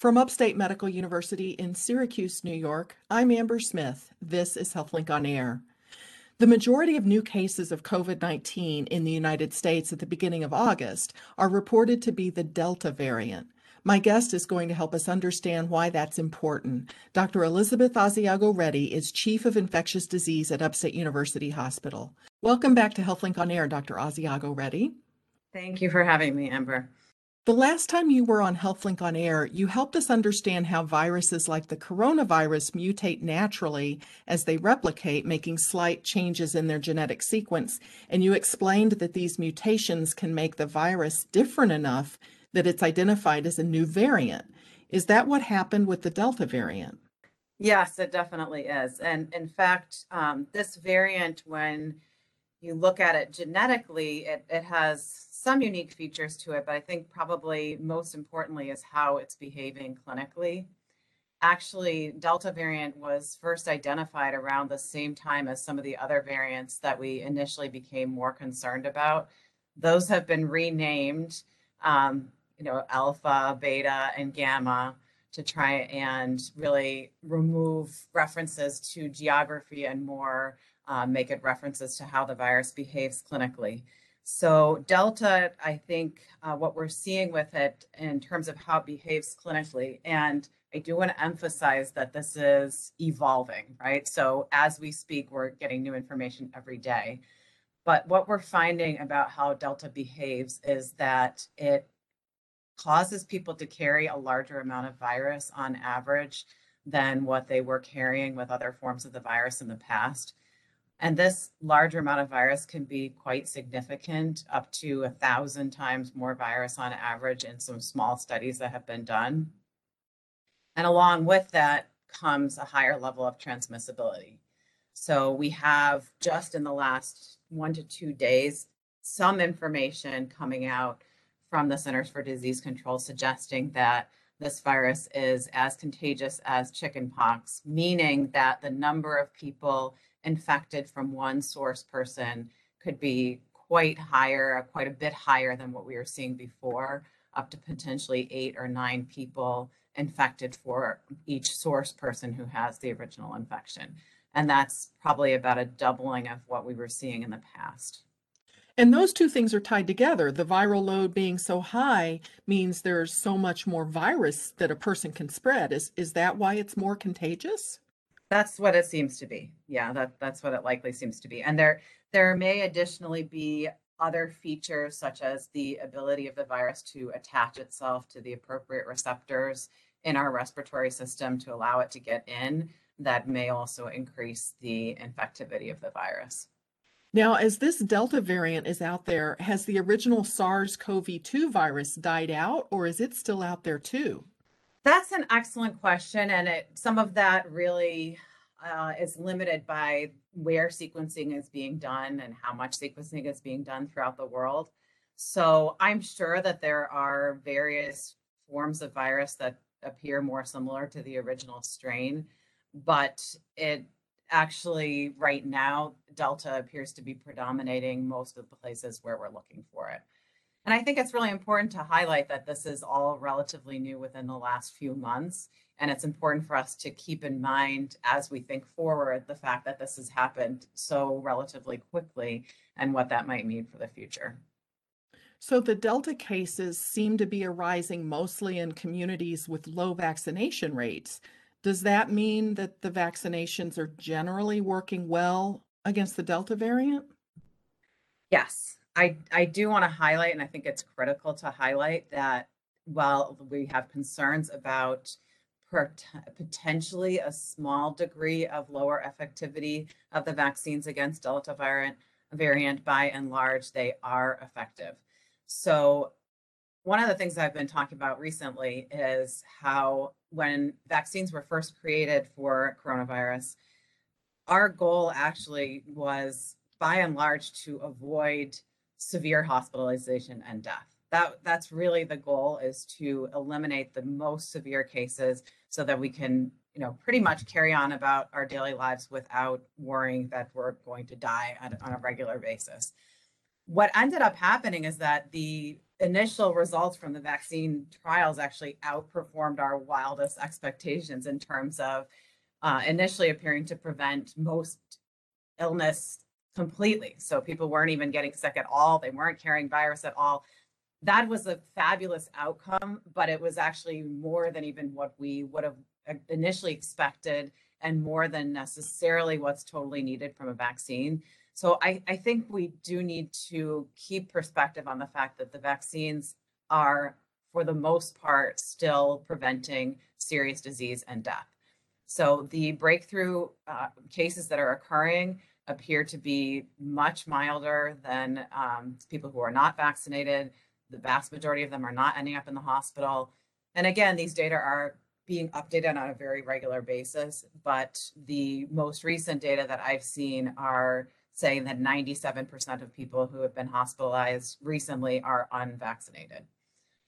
From Upstate Medical University in Syracuse, New York, I'm Amber Smith. This is HealthLink on Air. The majority of new cases of COVID 19 in the United States at the beginning of August are reported to be the Delta variant. My guest is going to help us understand why that's important. Dr. Elizabeth Asiago Reddy is Chief of Infectious Disease at Upstate University Hospital. Welcome back to HealthLink on Air, Dr. Asiago Reddy. Thank you for having me, Amber. The last time you were on HealthLink on Air, you helped us understand how viruses like the coronavirus mutate naturally as they replicate, making slight changes in their genetic sequence. And you explained that these mutations can make the virus different enough that it's identified as a new variant. Is that what happened with the Delta variant? Yes, it definitely is. And in fact, um, this variant, when you look at it genetically, it, it has some unique features to it, but I think probably most importantly is how it's behaving clinically. Actually, Delta variant was first identified around the same time as some of the other variants that we initially became more concerned about. Those have been renamed, um, you know, alpha, beta, and gamma to try and really remove references to geography and more uh, make it references to how the virus behaves clinically. So Delta, I think uh, what we're seeing with it in terms of how it behaves clinically, and I do want to emphasize that this is evolving, right? So as we speak, we're getting new information every day. But what we're finding about how Delta behaves is that it causes people to carry a larger amount of virus on average than what they were carrying with other forms of the virus in the past. And this larger amount of virus can be quite significant, up to a thousand times more virus on average in some small studies that have been done. And along with that comes a higher level of transmissibility. So we have just in the last one to two days, some information coming out from the Centers for Disease Control suggesting that this virus is as contagious as chickenpox, meaning that the number of people infected from one source person could be quite higher, quite a bit higher than what we were seeing before, up to potentially eight or nine people infected for each source person who has the original infection. And that's probably about a doubling of what we were seeing in the past. And those two things are tied together. The viral load being so high means there's so much more virus that a person can spread. Is is that why it's more contagious? That's what it seems to be. Yeah, that that's what it likely seems to be. And there there may additionally be other features such as the ability of the virus to attach itself to the appropriate receptors in our respiratory system to allow it to get in that may also increase the infectivity of the virus. Now, as this Delta variant is out there, has the original SARS CoV 2 virus died out or is it still out there too? That's an excellent question, and it some of that really uh, is limited by where sequencing is being done and how much sequencing is being done throughout the world. So I'm sure that there are various forms of virus that appear more similar to the original strain, but it actually right now Delta appears to be predominating most of the places where we're looking for it. And I think it's really important to highlight that this is all relatively new within the last few months. And it's important for us to keep in mind as we think forward the fact that this has happened so relatively quickly and what that might mean for the future. So the Delta cases seem to be arising mostly in communities with low vaccination rates. Does that mean that the vaccinations are generally working well against the Delta variant? Yes, I, I do want to highlight, and I think it's critical to highlight that while we have concerns about potentially a small degree of lower effectivity of the vaccines against Delta variant, variant, by and large, they are effective. So one of the things I've been talking about recently is how when vaccines were first created for coronavirus, our goal actually was by and large to avoid severe hospitalization and death. That that's really the goal is to eliminate the most severe cases so that we can, you know, pretty much carry on about our daily lives without worrying that we're going to die on, on a regular basis. What ended up happening is that the initial results from the vaccine trials actually outperformed our wildest expectations in terms of uh, initially appearing to prevent most illness completely. So people weren't even getting sick at all. They weren't carrying virus at all. That was a fabulous outcome, but it was actually more than even what we would have uh, initially expected and more than necessarily what's totally needed from a vaccine. So I, I think we do need to keep perspective on the fact that the vaccines are, for the most part, still preventing serious disease and death. So the breakthrough uh, cases that are occurring appear to be much milder than um, people who are not vaccinated. The vast majority of them are not ending up in the hospital. And again, these data are being updated on a very regular basis, but the most recent data that I've seen are saying that 97% of people who have been hospitalized recently are unvaccinated.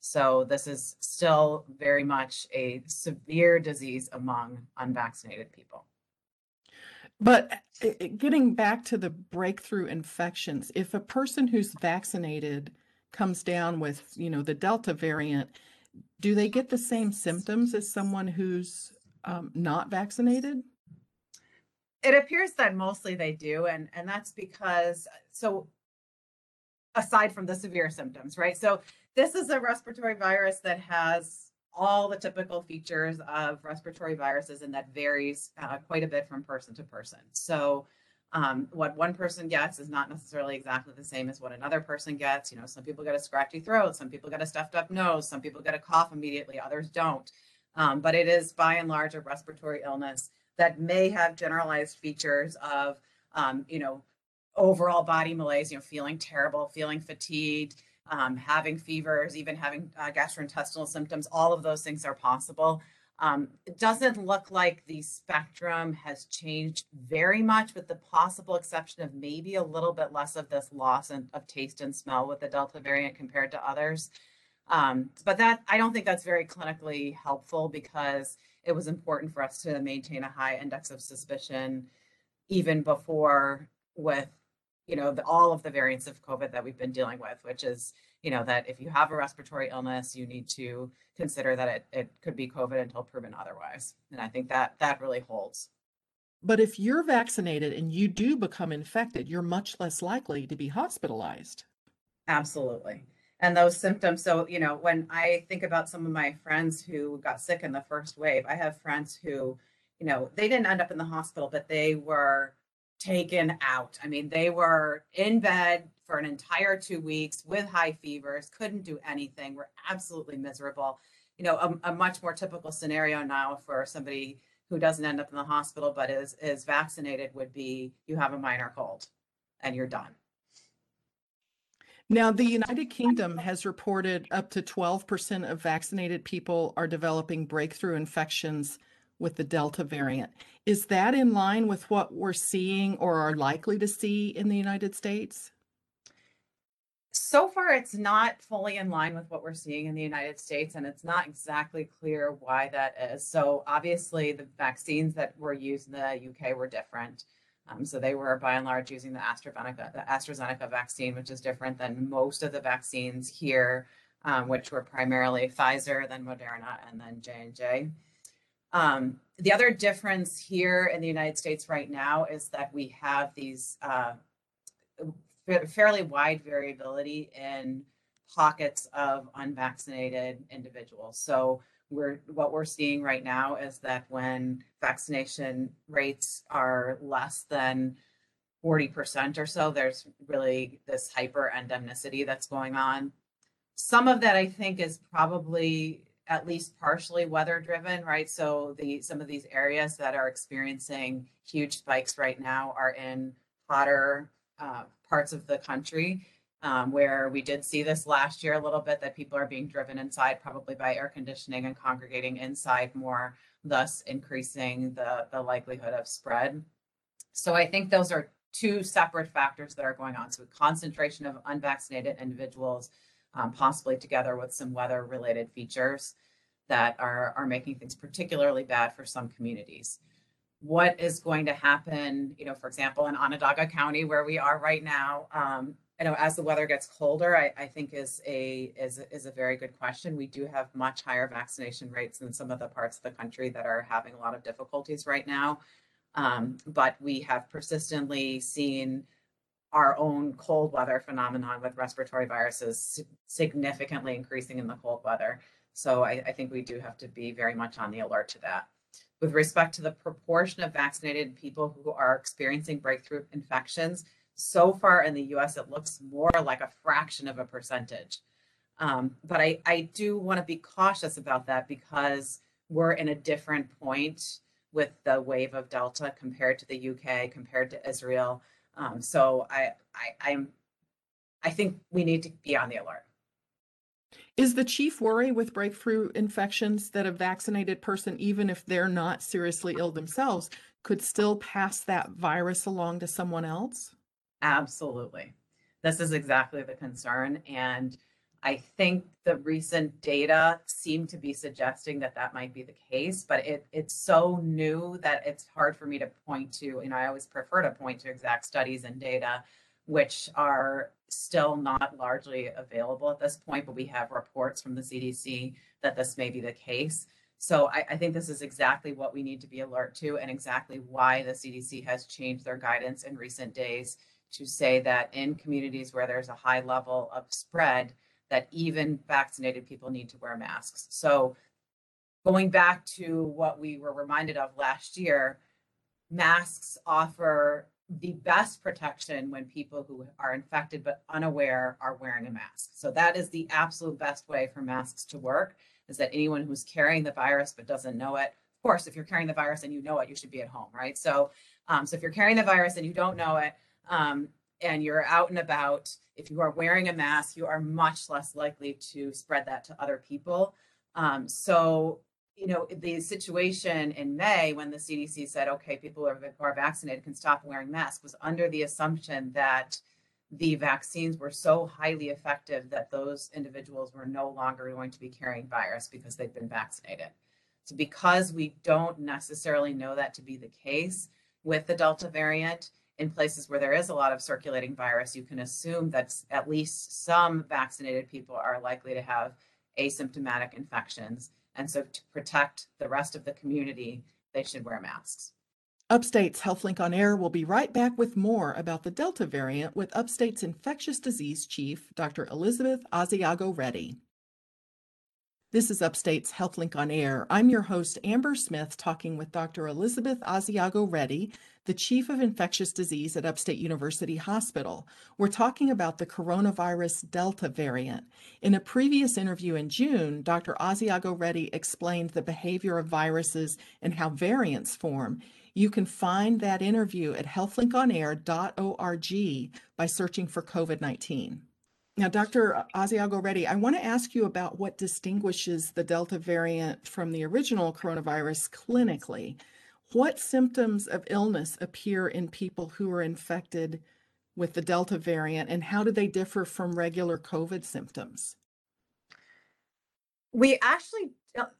So this is still very much a severe disease among unvaccinated people. But uh, uh, getting back to the breakthrough infections, if a person who's vaccinated comes down with, you know, the Delta variant, do they get the same symptoms as someone who's um, not vaccinated? It appears that mostly they do, and and that's because so aside from the severe symptoms, right? So this is a respiratory virus that has all the typical features of respiratory viruses, and that varies uh, quite a bit from person to person. So, um, what one person gets is not necessarily exactly the same as what another person gets. You know, some people get a scratchy throat, some people get a stuffed up nose, some people get a cough immediately, others don't. Um, but it is by and large a respiratory illness that may have generalized features of, um, you know, overall body malaise, you know, feeling terrible, feeling fatigued, um, having fevers, even having uh, gastrointestinal symptoms, all of those things are possible. Um, it doesn't look like the spectrum has changed very much, with the possible exception of maybe a little bit less of this loss in, of taste and smell with the Delta variant compared to others. Um, but that I don't think that's very clinically helpful because it was important for us to maintain a high index of suspicion even before with you know, the, all of the variants of COVID that we've been dealing with, which is, you know, that if you have a respiratory illness, you need to consider that it, it could be COVID until proven otherwise. And I think that that really holds. But if you're vaccinated and you do become infected, you're much less likely to be hospitalized. Absolutely. And those symptoms. So, you know, when I think about some of my friends who got sick in the first wave, I have friends who, you know, they didn't end up in the hospital, but they were taken out. I mean, they were in bed for an entire two weeks with high fevers, couldn't do anything, were absolutely miserable. You know, a, a, much more typical scenario now for somebody who doesn't end up in the hospital but is is vaccinated would be you have a minor cold and you're done. Now, the United Kingdom has reported up to 12% of vaccinated people are developing breakthrough infections with the Delta variant. Is that in line with what we're seeing or are likely to see in the United States? So far, it's not fully in line with what we're seeing in the United States, and it's not exactly clear why that is. So, obviously, the vaccines that were used in the UK were different. Um, so, they were by and large using the AstraZeneca, the AstraZeneca vaccine, which is different than most of the vaccines here, um, which were primarily Pfizer, then Moderna, and then J and J. Um, the other difference here in the United States right now is that we have these uh, fairly wide variability in pockets of unvaccinated individuals. So we're what we're seeing right now is that when vaccination rates are less than 40% or so, there's really this hyper endemicity that's going on. Some of that I think is probably at least partially weather driven, right? So the some of these areas that are experiencing huge spikes right now are in hotter uh, parts of the country, um, where we did see this last year a little bit that people are being driven inside, probably by air conditioning and congregating inside more, thus increasing the the likelihood of spread. So I think those are two separate factors that are going on. So concentration of unvaccinated individuals um, possibly together with some weather related features that are, are making things particularly bad for some communities. What is going to happen, you know, for example, in Onondaga County, where we are right now, um, I know as the weather gets colder, I, I think is a is is a very good question. We do have much higher vaccination rates than some of the parts of the country that are having a lot of difficulties right now. Um, but we have persistently seen our own cold weather phenomenon with respiratory viruses significantly increasing in the cold weather. So I, I think we do have to be very much on the alert to that. With respect to the proportion of vaccinated people who are experiencing breakthrough infections, so far in the US, it looks more like a fraction of a percentage. Um, but I, I do want to be cautious about that because we're in a different point with the wave of Delta compared to the UK, compared to Israel. Um, so I, I, I'm, I think we need to be on the alert. Is the chief worry with breakthrough infections that a vaccinated person, even if they're not seriously ill themselves, could still pass that virus along to someone else? Absolutely. This is exactly the concern. And I think the recent data seem to be suggesting that that might be the case, but it, it's so new that it's hard for me to point to. Know, I always prefer to point to exact studies and data, which are still not largely available at this point, but we have reports from the CDC that this may be the case. So I, I, think this is exactly what we need to be alert to and exactly why the CDC has changed their guidance in recent days to say that in communities where there's a high level of spread, that even vaccinated people need to wear masks. So going back to what we were reminded of last year, masks offer the best protection when people who are infected but unaware are wearing a mask. So that is the absolute best way for masks to work is that anyone who's carrying the virus but doesn't know it, of course, if you're carrying the virus and you know it, you should be at home, right? So, um, so if you're carrying the virus and you don't know it, um, and you're out and about, if you are wearing a mask, you are much less likely to spread that to other people. Um, so, you know, the situation in May when the CDC said, okay, people who are, vaccinated can stop wearing masks was under the assumption that the vaccines were so highly effective that those individuals were no longer going to be carrying virus because they've been vaccinated. So, because we don't necessarily know that to be the case with the Delta variant, in places where there is a lot of circulating virus, you can assume that at least some vaccinated people are likely to have asymptomatic infections. And so to protect the rest of the community, they should wear masks. Upstate's HealthLink on Air will be right back with more about the Delta variant with Upstate's infectious disease chief, Dr. Elizabeth Asiago Reddy. This is Upstate's HealthLink on Air. I'm your host, Amber Smith, talking with Dr. Elizabeth Asiago Reddy, the Chief of Infectious Disease at Upstate University Hospital. We're talking about the coronavirus Delta variant. In a previous interview in June, Dr. Asiago Reddy explained the behavior of viruses and how variants form. You can find that interview at healthlinkonair.org by searching for COVID 19. Now, Dr. Asiago Reddy, I want to ask you about what distinguishes the Delta variant from the original coronavirus clinically. What symptoms of illness appear in people who are infected with the Delta variant, and how do they differ from regular COVID symptoms? We actually,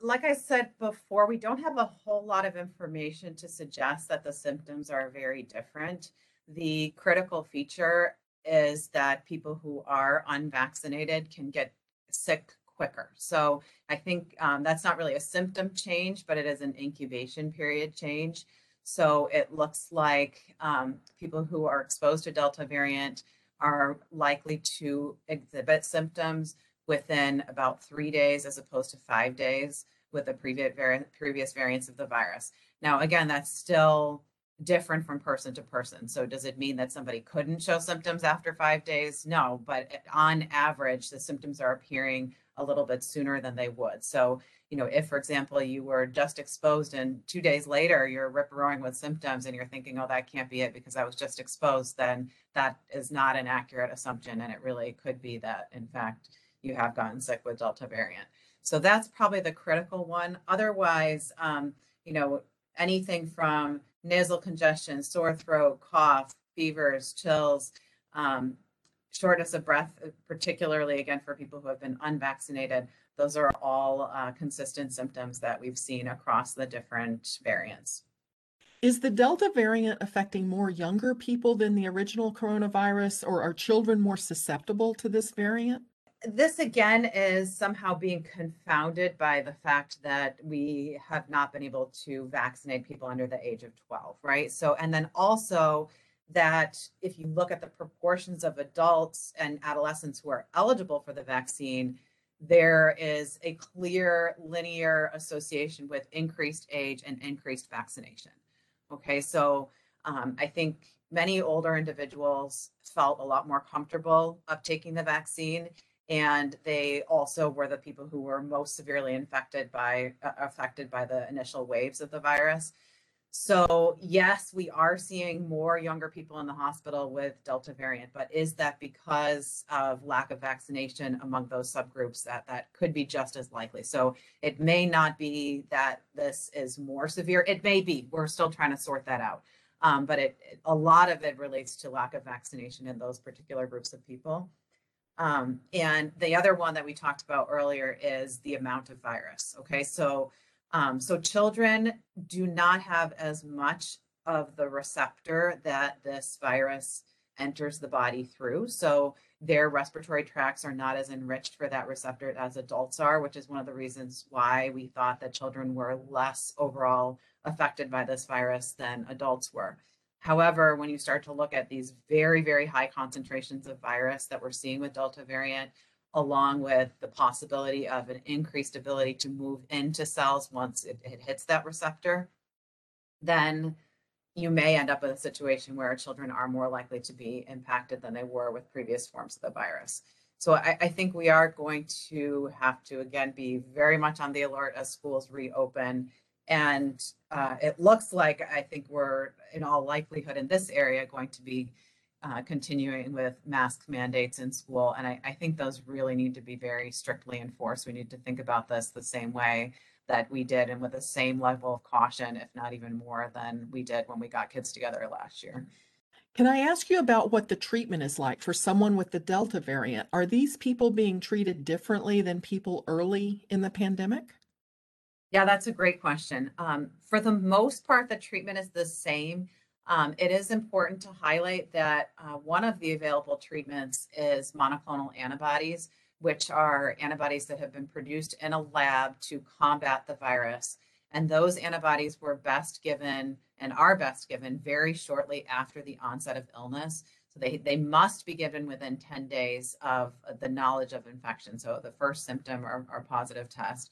like I said before, we don't have a whole lot of information to suggest that the symptoms are very different. The critical feature is that people who are unvaccinated can get sick quicker. So I think um, that's not really a symptom change, but it is an incubation period change. So it looks like um, people who are exposed to Delta variant are likely to exhibit symptoms within about three days as opposed to five days with the previous previous variants of the virus. Now, again, that's still different from person to person. So does it mean that somebody couldn't show symptoms after five days? No, but on average, the symptoms are appearing a little bit sooner than they would. So, you know, if, for example, you were just exposed and two days later you're rip roaring with symptoms and you're thinking, oh, that can't be it because I was just exposed, then that is not an accurate assumption. And it really could be that, in fact, you have gotten sick with Delta variant. So that's probably the critical one. Otherwise, um, you know, anything from nasal congestion, sore throat, cough, fevers, chills, um, shortness of breath, uh, particularly again for people who have been unvaccinated. Those are all uh, consistent symptoms that we've seen across the different variants. Is the Delta variant affecting more younger people than the original coronavirus, or are children more susceptible to this variant? This again is somehow being confounded by the fact that we have not been able to vaccinate people under the age of 12, right? So, and then also that if you look at the proportions of adults and adolescents who are eligible for the vaccine, there is a clear linear association with increased age and increased vaccination. Okay, so um, I think many older individuals felt a lot more comfortable of taking the vaccine and they also were the people who were most severely infected by uh, affected by the initial waves of the virus so yes, we are seeing more younger people in the hospital with Delta variant, but is that because of lack of vaccination among those subgroups that that could be just as likely? So it may not be that this is more severe. It may be. We're still trying to sort that out. Um, but it, a lot of it relates to lack of vaccination in those particular groups of people. Um, and the other one that we talked about earlier is the amount of virus. Okay, so um, so children do not have as much of the receptor that this virus enters the body through. So their respiratory tracts are not as enriched for that receptor as adults are, which is one of the reasons why we thought that children were less overall affected by this virus than adults were. However, when you start to look at these very, very high concentrations of virus that we're seeing with Delta variant, along with the possibility of an increased ability to move into cells once it, it, hits that receptor, then you may end up with a situation where children are more likely to be impacted than they were with previous forms of the virus. So I, I think we are going to have to, again, be very much on the alert as schools reopen. And uh, it looks like I think we're, in all likelihood, in this area, going to be uh, continuing with mask mandates in school. And I, I, think those really need to be very strictly enforced. We need to think about this the same way that we did and with the same level of caution, if not even more than we did when we got kids together last year. Can I ask you about what the treatment is like for someone with the Delta variant? Are these people being treated differently than people early in the pandemic? Yeah, that's a great question. Um, for the most part, the treatment is the same. Um, it is important to highlight that uh, one of the available treatments is monoclonal antibodies, which are antibodies that have been produced in a lab to combat the virus. And those antibodies were best given and are best given very shortly after the onset of illness. So they, they must be given within 10 days of the knowledge of infection. So the first symptom or, or positive test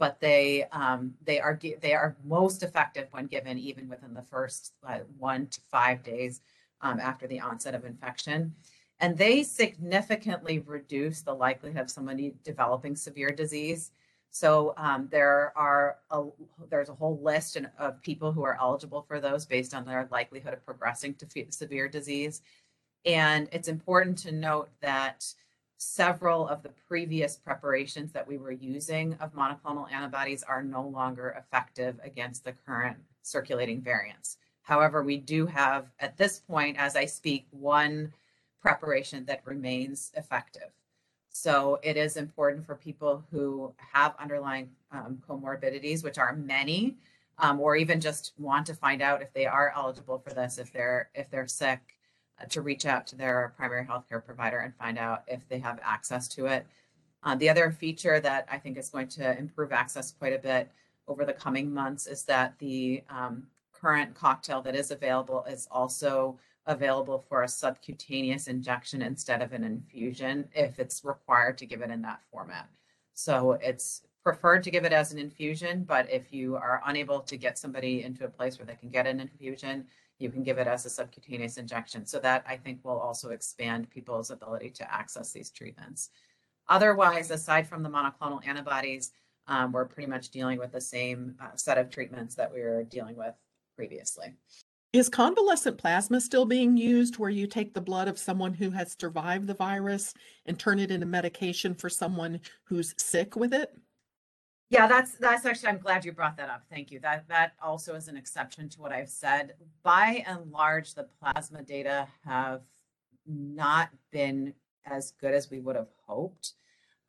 but they um, they are they are most effective when given even within the first uh, one to five days um, after the onset of infection. And they significantly reduce the likelihood of somebody developing severe disease. So um, there are a, there's a whole list of people who are eligible for those based on their likelihood of progressing to severe disease. And it's important to note that several of the previous preparations that we were using of monoclonal antibodies are no longer effective against the current circulating variants. However, we do have, at this point, as I speak, one preparation that remains effective. So it is important for people who have underlying um, comorbidities, which are many, um, or even just want to find out if they are eligible for this, if they're if they're sick, to reach out to their primary healthcare provider and find out if they have access to it. Uh, the other feature that I think is going to improve access quite a bit over the coming months is that the um, current cocktail that is available is also available for a subcutaneous injection instead of an infusion if it's required to give it in that format. So it's preferred to give it as an infusion, but if you are unable to get somebody into a place where they can get an infusion, you can give it as a subcutaneous injection. So that I think will also expand people's ability to access these treatments. Otherwise, aside from the monoclonal antibodies, um, we're pretty much dealing with the same uh, set of treatments that we were dealing with previously. Is convalescent plasma still being used where you take the blood of someone who has survived the virus and turn it into medication for someone who's sick with it? Yeah, that's that's actually I'm glad you brought that up. Thank you. That that also is an exception to what I've said. By and large, the plasma data have not been as good as we would have hoped.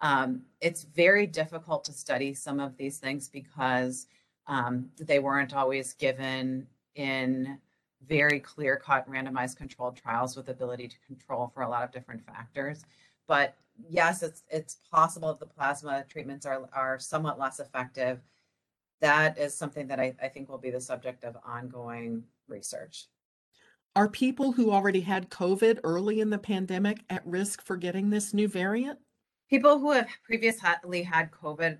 Um, it's very difficult to study some of these things because um, they weren't always given in very clear cut randomized controlled trials with ability to control for a lot of different factors. But yes, it's it's possible that the plasma treatments are are somewhat less effective. That is something that I, I think will be the subject of ongoing research. Are people who already had COVID early in the pandemic at risk for getting this new variant? People who have previously had COVID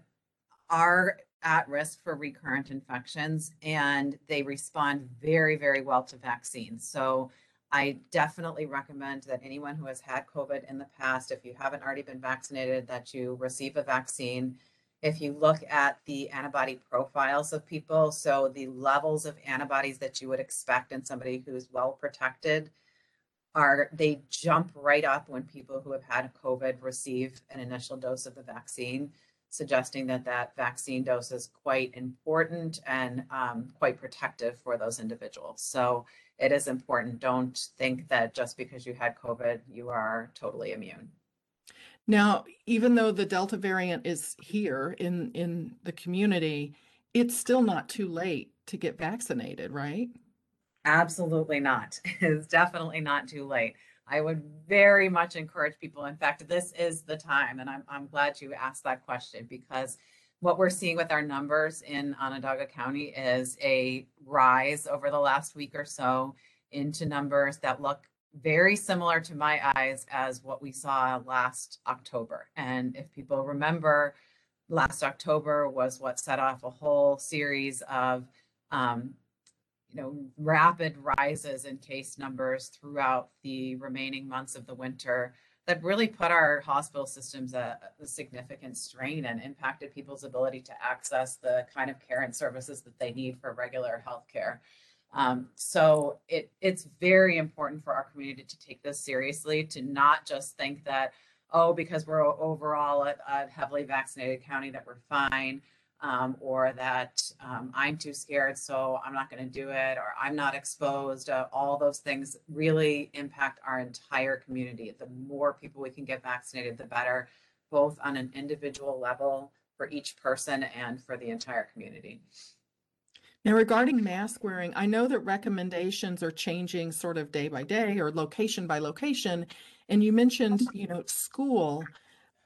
are at risk for recurrent infections and they respond very, very well to vaccines. So I definitely recommend that anyone who has had COVID in the past, if you haven't already been vaccinated, that you receive a vaccine. If you look at the antibody profiles of people, so the levels of antibodies that you would expect in somebody who's well protected are they jump right up when people who have had COVID receive an initial dose of the vaccine suggesting that that vaccine dose is quite important and um, quite protective for those individuals. So it is important. Don't think that just because you had COVID, you are totally immune. Now, even though the Delta variant is here in, in the community, it's still not too late to get vaccinated, right? Absolutely not. It's definitely not too late. I would very much encourage people. In fact, this is the time, and I'm, I'm glad you asked that question because what we're seeing with our numbers in Onondaga County is a rise over the last week or so into numbers that look very similar to my eyes as what we saw last October. And if people remember, last October was what set off a whole series of um, you know, rapid rises in case numbers throughout the remaining months of the winter that really put our hospital systems at a significant strain and impacted people's ability to access the kind of care and services that they need for regular health care. Um, so it, it's very important for our community to take this seriously, to not just think that, oh, because we're overall a, a heavily vaccinated county that we're fine um, or that um, I'm too scared, so I'm not going to do it, or I'm not exposed. Uh, all those things really impact our entire community. The more people we can get vaccinated, the better, both on an individual level for each person and for the entire community. Now, regarding mask wearing, I know that recommendations are changing sort of day by day or location by location. And you mentioned, you know, school.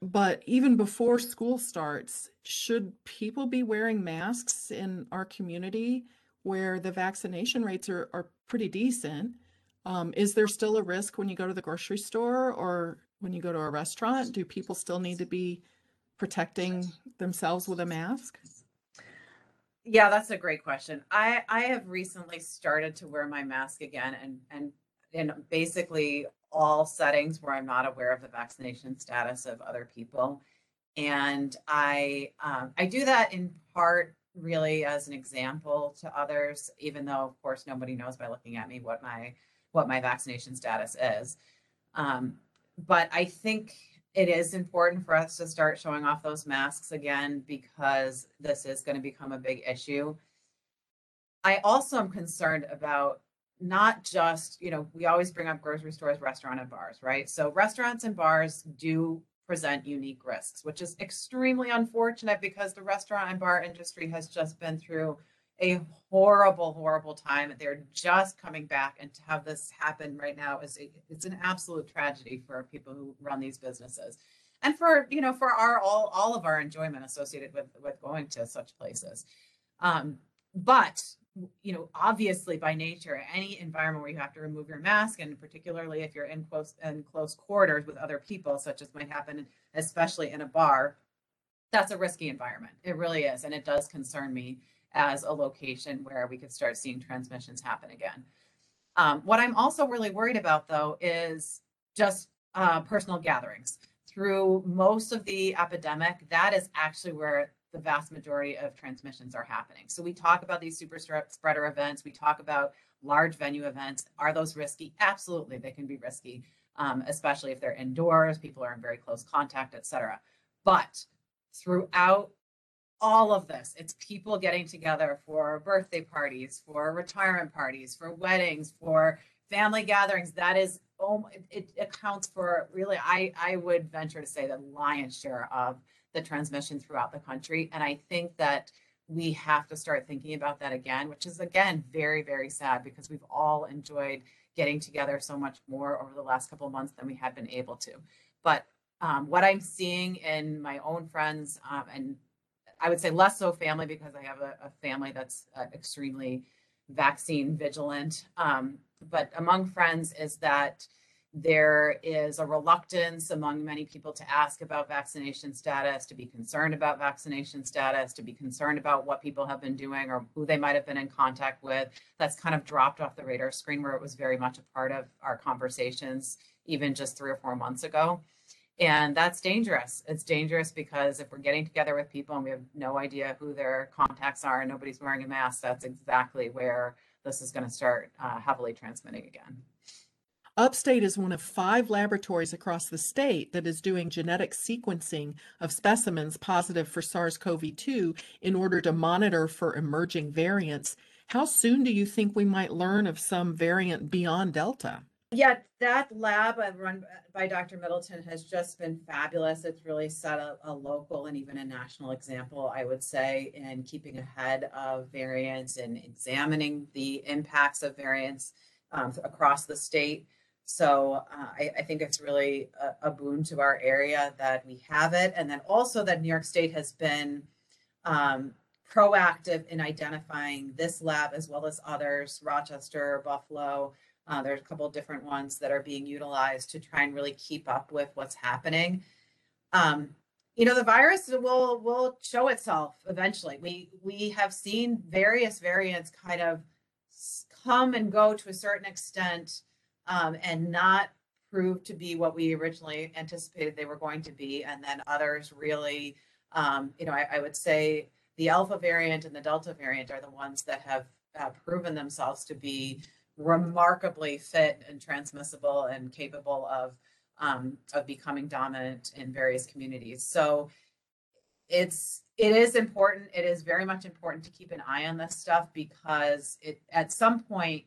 But even before school starts, should people be wearing masks in our community where the vaccination rates are, are pretty decent? Um, is there still a risk when you go to the grocery store or when you go to a restaurant? Do people still need to be protecting themselves with a mask? Yeah, that's a great question. I I have recently started to wear my mask again and and and basically all settings where I'm not aware of the vaccination status of other people. And I um, I do that in part really as an example to others, even though of course nobody knows by looking at me what my what my vaccination status is. Um, but I think it is important for us to start showing off those masks again because this is going to become a big issue. I also am concerned about not just, you know, we always bring up grocery stores, restaurant and bars, right? So restaurants and bars do present unique risks, which is extremely unfortunate because the restaurant and bar industry has just been through a horrible, horrible time. They're just coming back, and to have this happen right now is it's an absolute tragedy for people who run these businesses, and for you know for our all all of our enjoyment associated with with going to such places. Um, but you know, obviously by nature, any environment where you have to remove your mask, and particularly if you're in close in close quarters with other people, such as might happen, especially in a bar, that's a risky environment. It really is, and it does concern me as a location where we could start seeing transmissions happen again. Um, what I'm also really worried about, though, is just uh, personal gatherings. Through most of the epidemic, that is actually where the vast majority of transmissions are happening. So we talk about these super spreader events. We talk about large venue events. Are those risky? Absolutely, they can be risky, um, especially if they're indoors, people are in very close contact, etc. But throughout all of this, it's people getting together for birthday parties, for retirement parties, for weddings, for family gatherings. That is, oh, it, it accounts for really, I, I would venture to say the lion's share of the transmission throughout the country. And I think that we have to start thinking about that again, which is again very, very sad because we've all enjoyed getting together so much more over the last couple of months than we had been able to. But um, what I'm seeing in my own friends, um, and I would say less so family because I have a, a family that's uh, extremely vaccine vigilant. Um, but among friends, is that there is a reluctance among many people to ask about vaccination status, to be concerned about vaccination status, to be concerned about what people have been doing or who they might have been in contact with. That's kind of dropped off the radar screen where it was very much a part of our conversations, even just three or four months ago. And that's dangerous. It's dangerous because if we're getting together with people and we have no idea who their contacts are and nobody's wearing a mask, that's exactly where this is going to start uh, heavily transmitting again. Upstate is one of five laboratories across the state that is doing genetic sequencing of specimens positive for SARS CoV 2 in order to monitor for emerging variants. How soon do you think we might learn of some variant beyond Delta? Yeah, that lab run by Dr. Middleton has just been fabulous. It's really set a, a, local and even a national example, I would say, in keeping ahead of variants and examining the impacts of variants um, across the state. So uh, I, I, think it's really a, a, boon to our area that we have it. And then also that New York State has been um, proactive in identifying this lab as well as others, Rochester, Buffalo. Uh, there's a couple different ones that are being utilized to try and really keep up with what's happening. Um, you know, the virus will will show itself eventually. We we have seen various variants kind of come and go to a certain extent um, and not prove to be what we originally anticipated they were going to be. And then others really, um, you know, I, I, would say the alpha variant and the delta variant are the ones that have uh, proven themselves to be remarkably fit and transmissible and capable of um, of becoming dominant in various communities. So it's it is important. It is very much important to keep an eye on this stuff because it at some point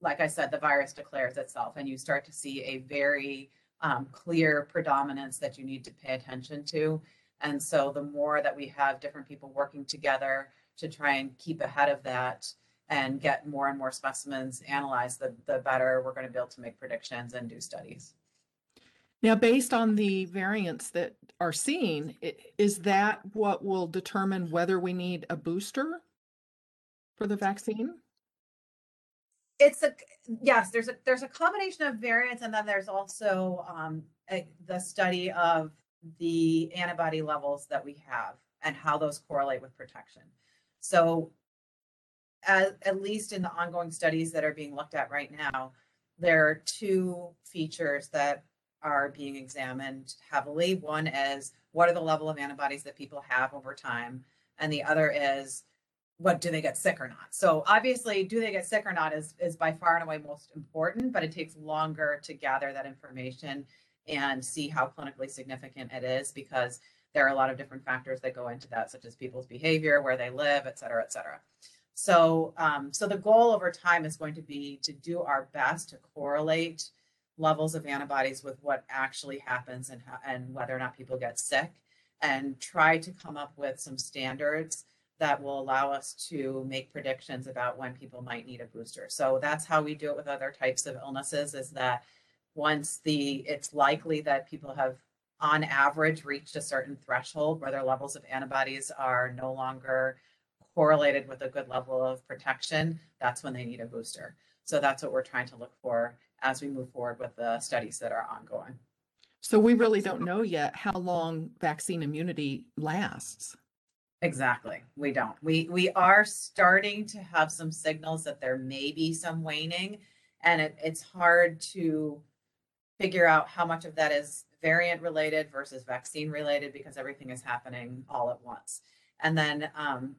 like I said, the virus declares itself, and you start to see a very um, clear predominance that you need to pay attention to. And so, the more that we have different people working together to try and keep ahead of that and get more and more specimens analyzed, the, the better we're going to be able to make predictions and do studies. Now, based on the variants that are seen, is that what will determine whether we need a booster for the vaccine? it's a yes there's a there's a combination of variants and then there's also um, a, the study of the antibody levels that we have and how those correlate with protection so as, at least in the ongoing studies that are being looked at right now there are two features that are being examined heavily. One is what are the level of antibodies that people have over time? And the other is what do they get sick or not? So obviously do they get sick or not is is by far and away most important but it takes longer to gather that information and see how clinically significant it is because there are a lot of different factors that go into that such as people's behavior where they live et cetera et cetera so um, so the goal over time is going to be to do our best to correlate levels of antibodies with what actually happens and how, and whether or not people get sick and try to come up with some standards that will allow us to make predictions about when people might need a booster. So that's how we do it with other types of illnesses is that once the it's likely that people have on average reached a certain threshold where their levels of antibodies are no longer correlated with a good level of protection, that's when they need a booster. So that's what we're trying to look for as we move forward with the studies that are ongoing. So we really don't know yet how long vaccine immunity lasts. Exactly. We don't. We we are starting to have some signals that there may be some waning, and it, it's hard to figure out how much of that is variant related versus vaccine related because everything is happening all at once. And then, um,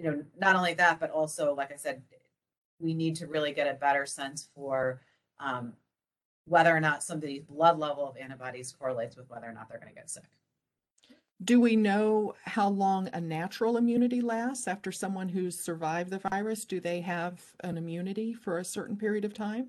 you know, not only that, but also, like I said, we need to really get a better sense for um, whether or not somebody's blood level of antibodies correlates with whether or not they're going to get sick. Do we know how long a natural immunity lasts after someone who's survived the virus? Do they have an immunity for a certain period of time?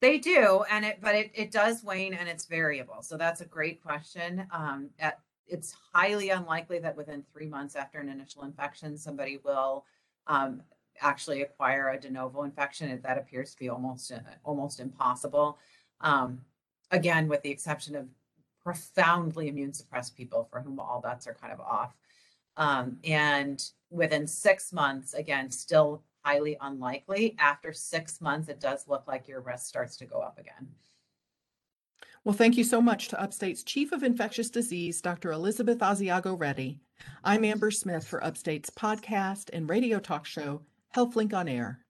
They do, and it but it, it does wane and it's variable. So that's a great question. Um, at it's highly unlikely that within three months after an initial infection, somebody will um, actually acquire a de novo infection. That appears to be almost uh, almost impossible. Um, again, with the exception of profoundly immune suppressed people for whom all bets are kind of off. Um, and within six months, again, still highly unlikely. After six months, it does look like your risk starts to go up again. Well, thank you so much to Upstate's Chief of Infectious Disease, Dr. Elizabeth Asiago Reddy. I'm Amber Smith for Upstate's podcast and radio talk show, HealthLink on Air.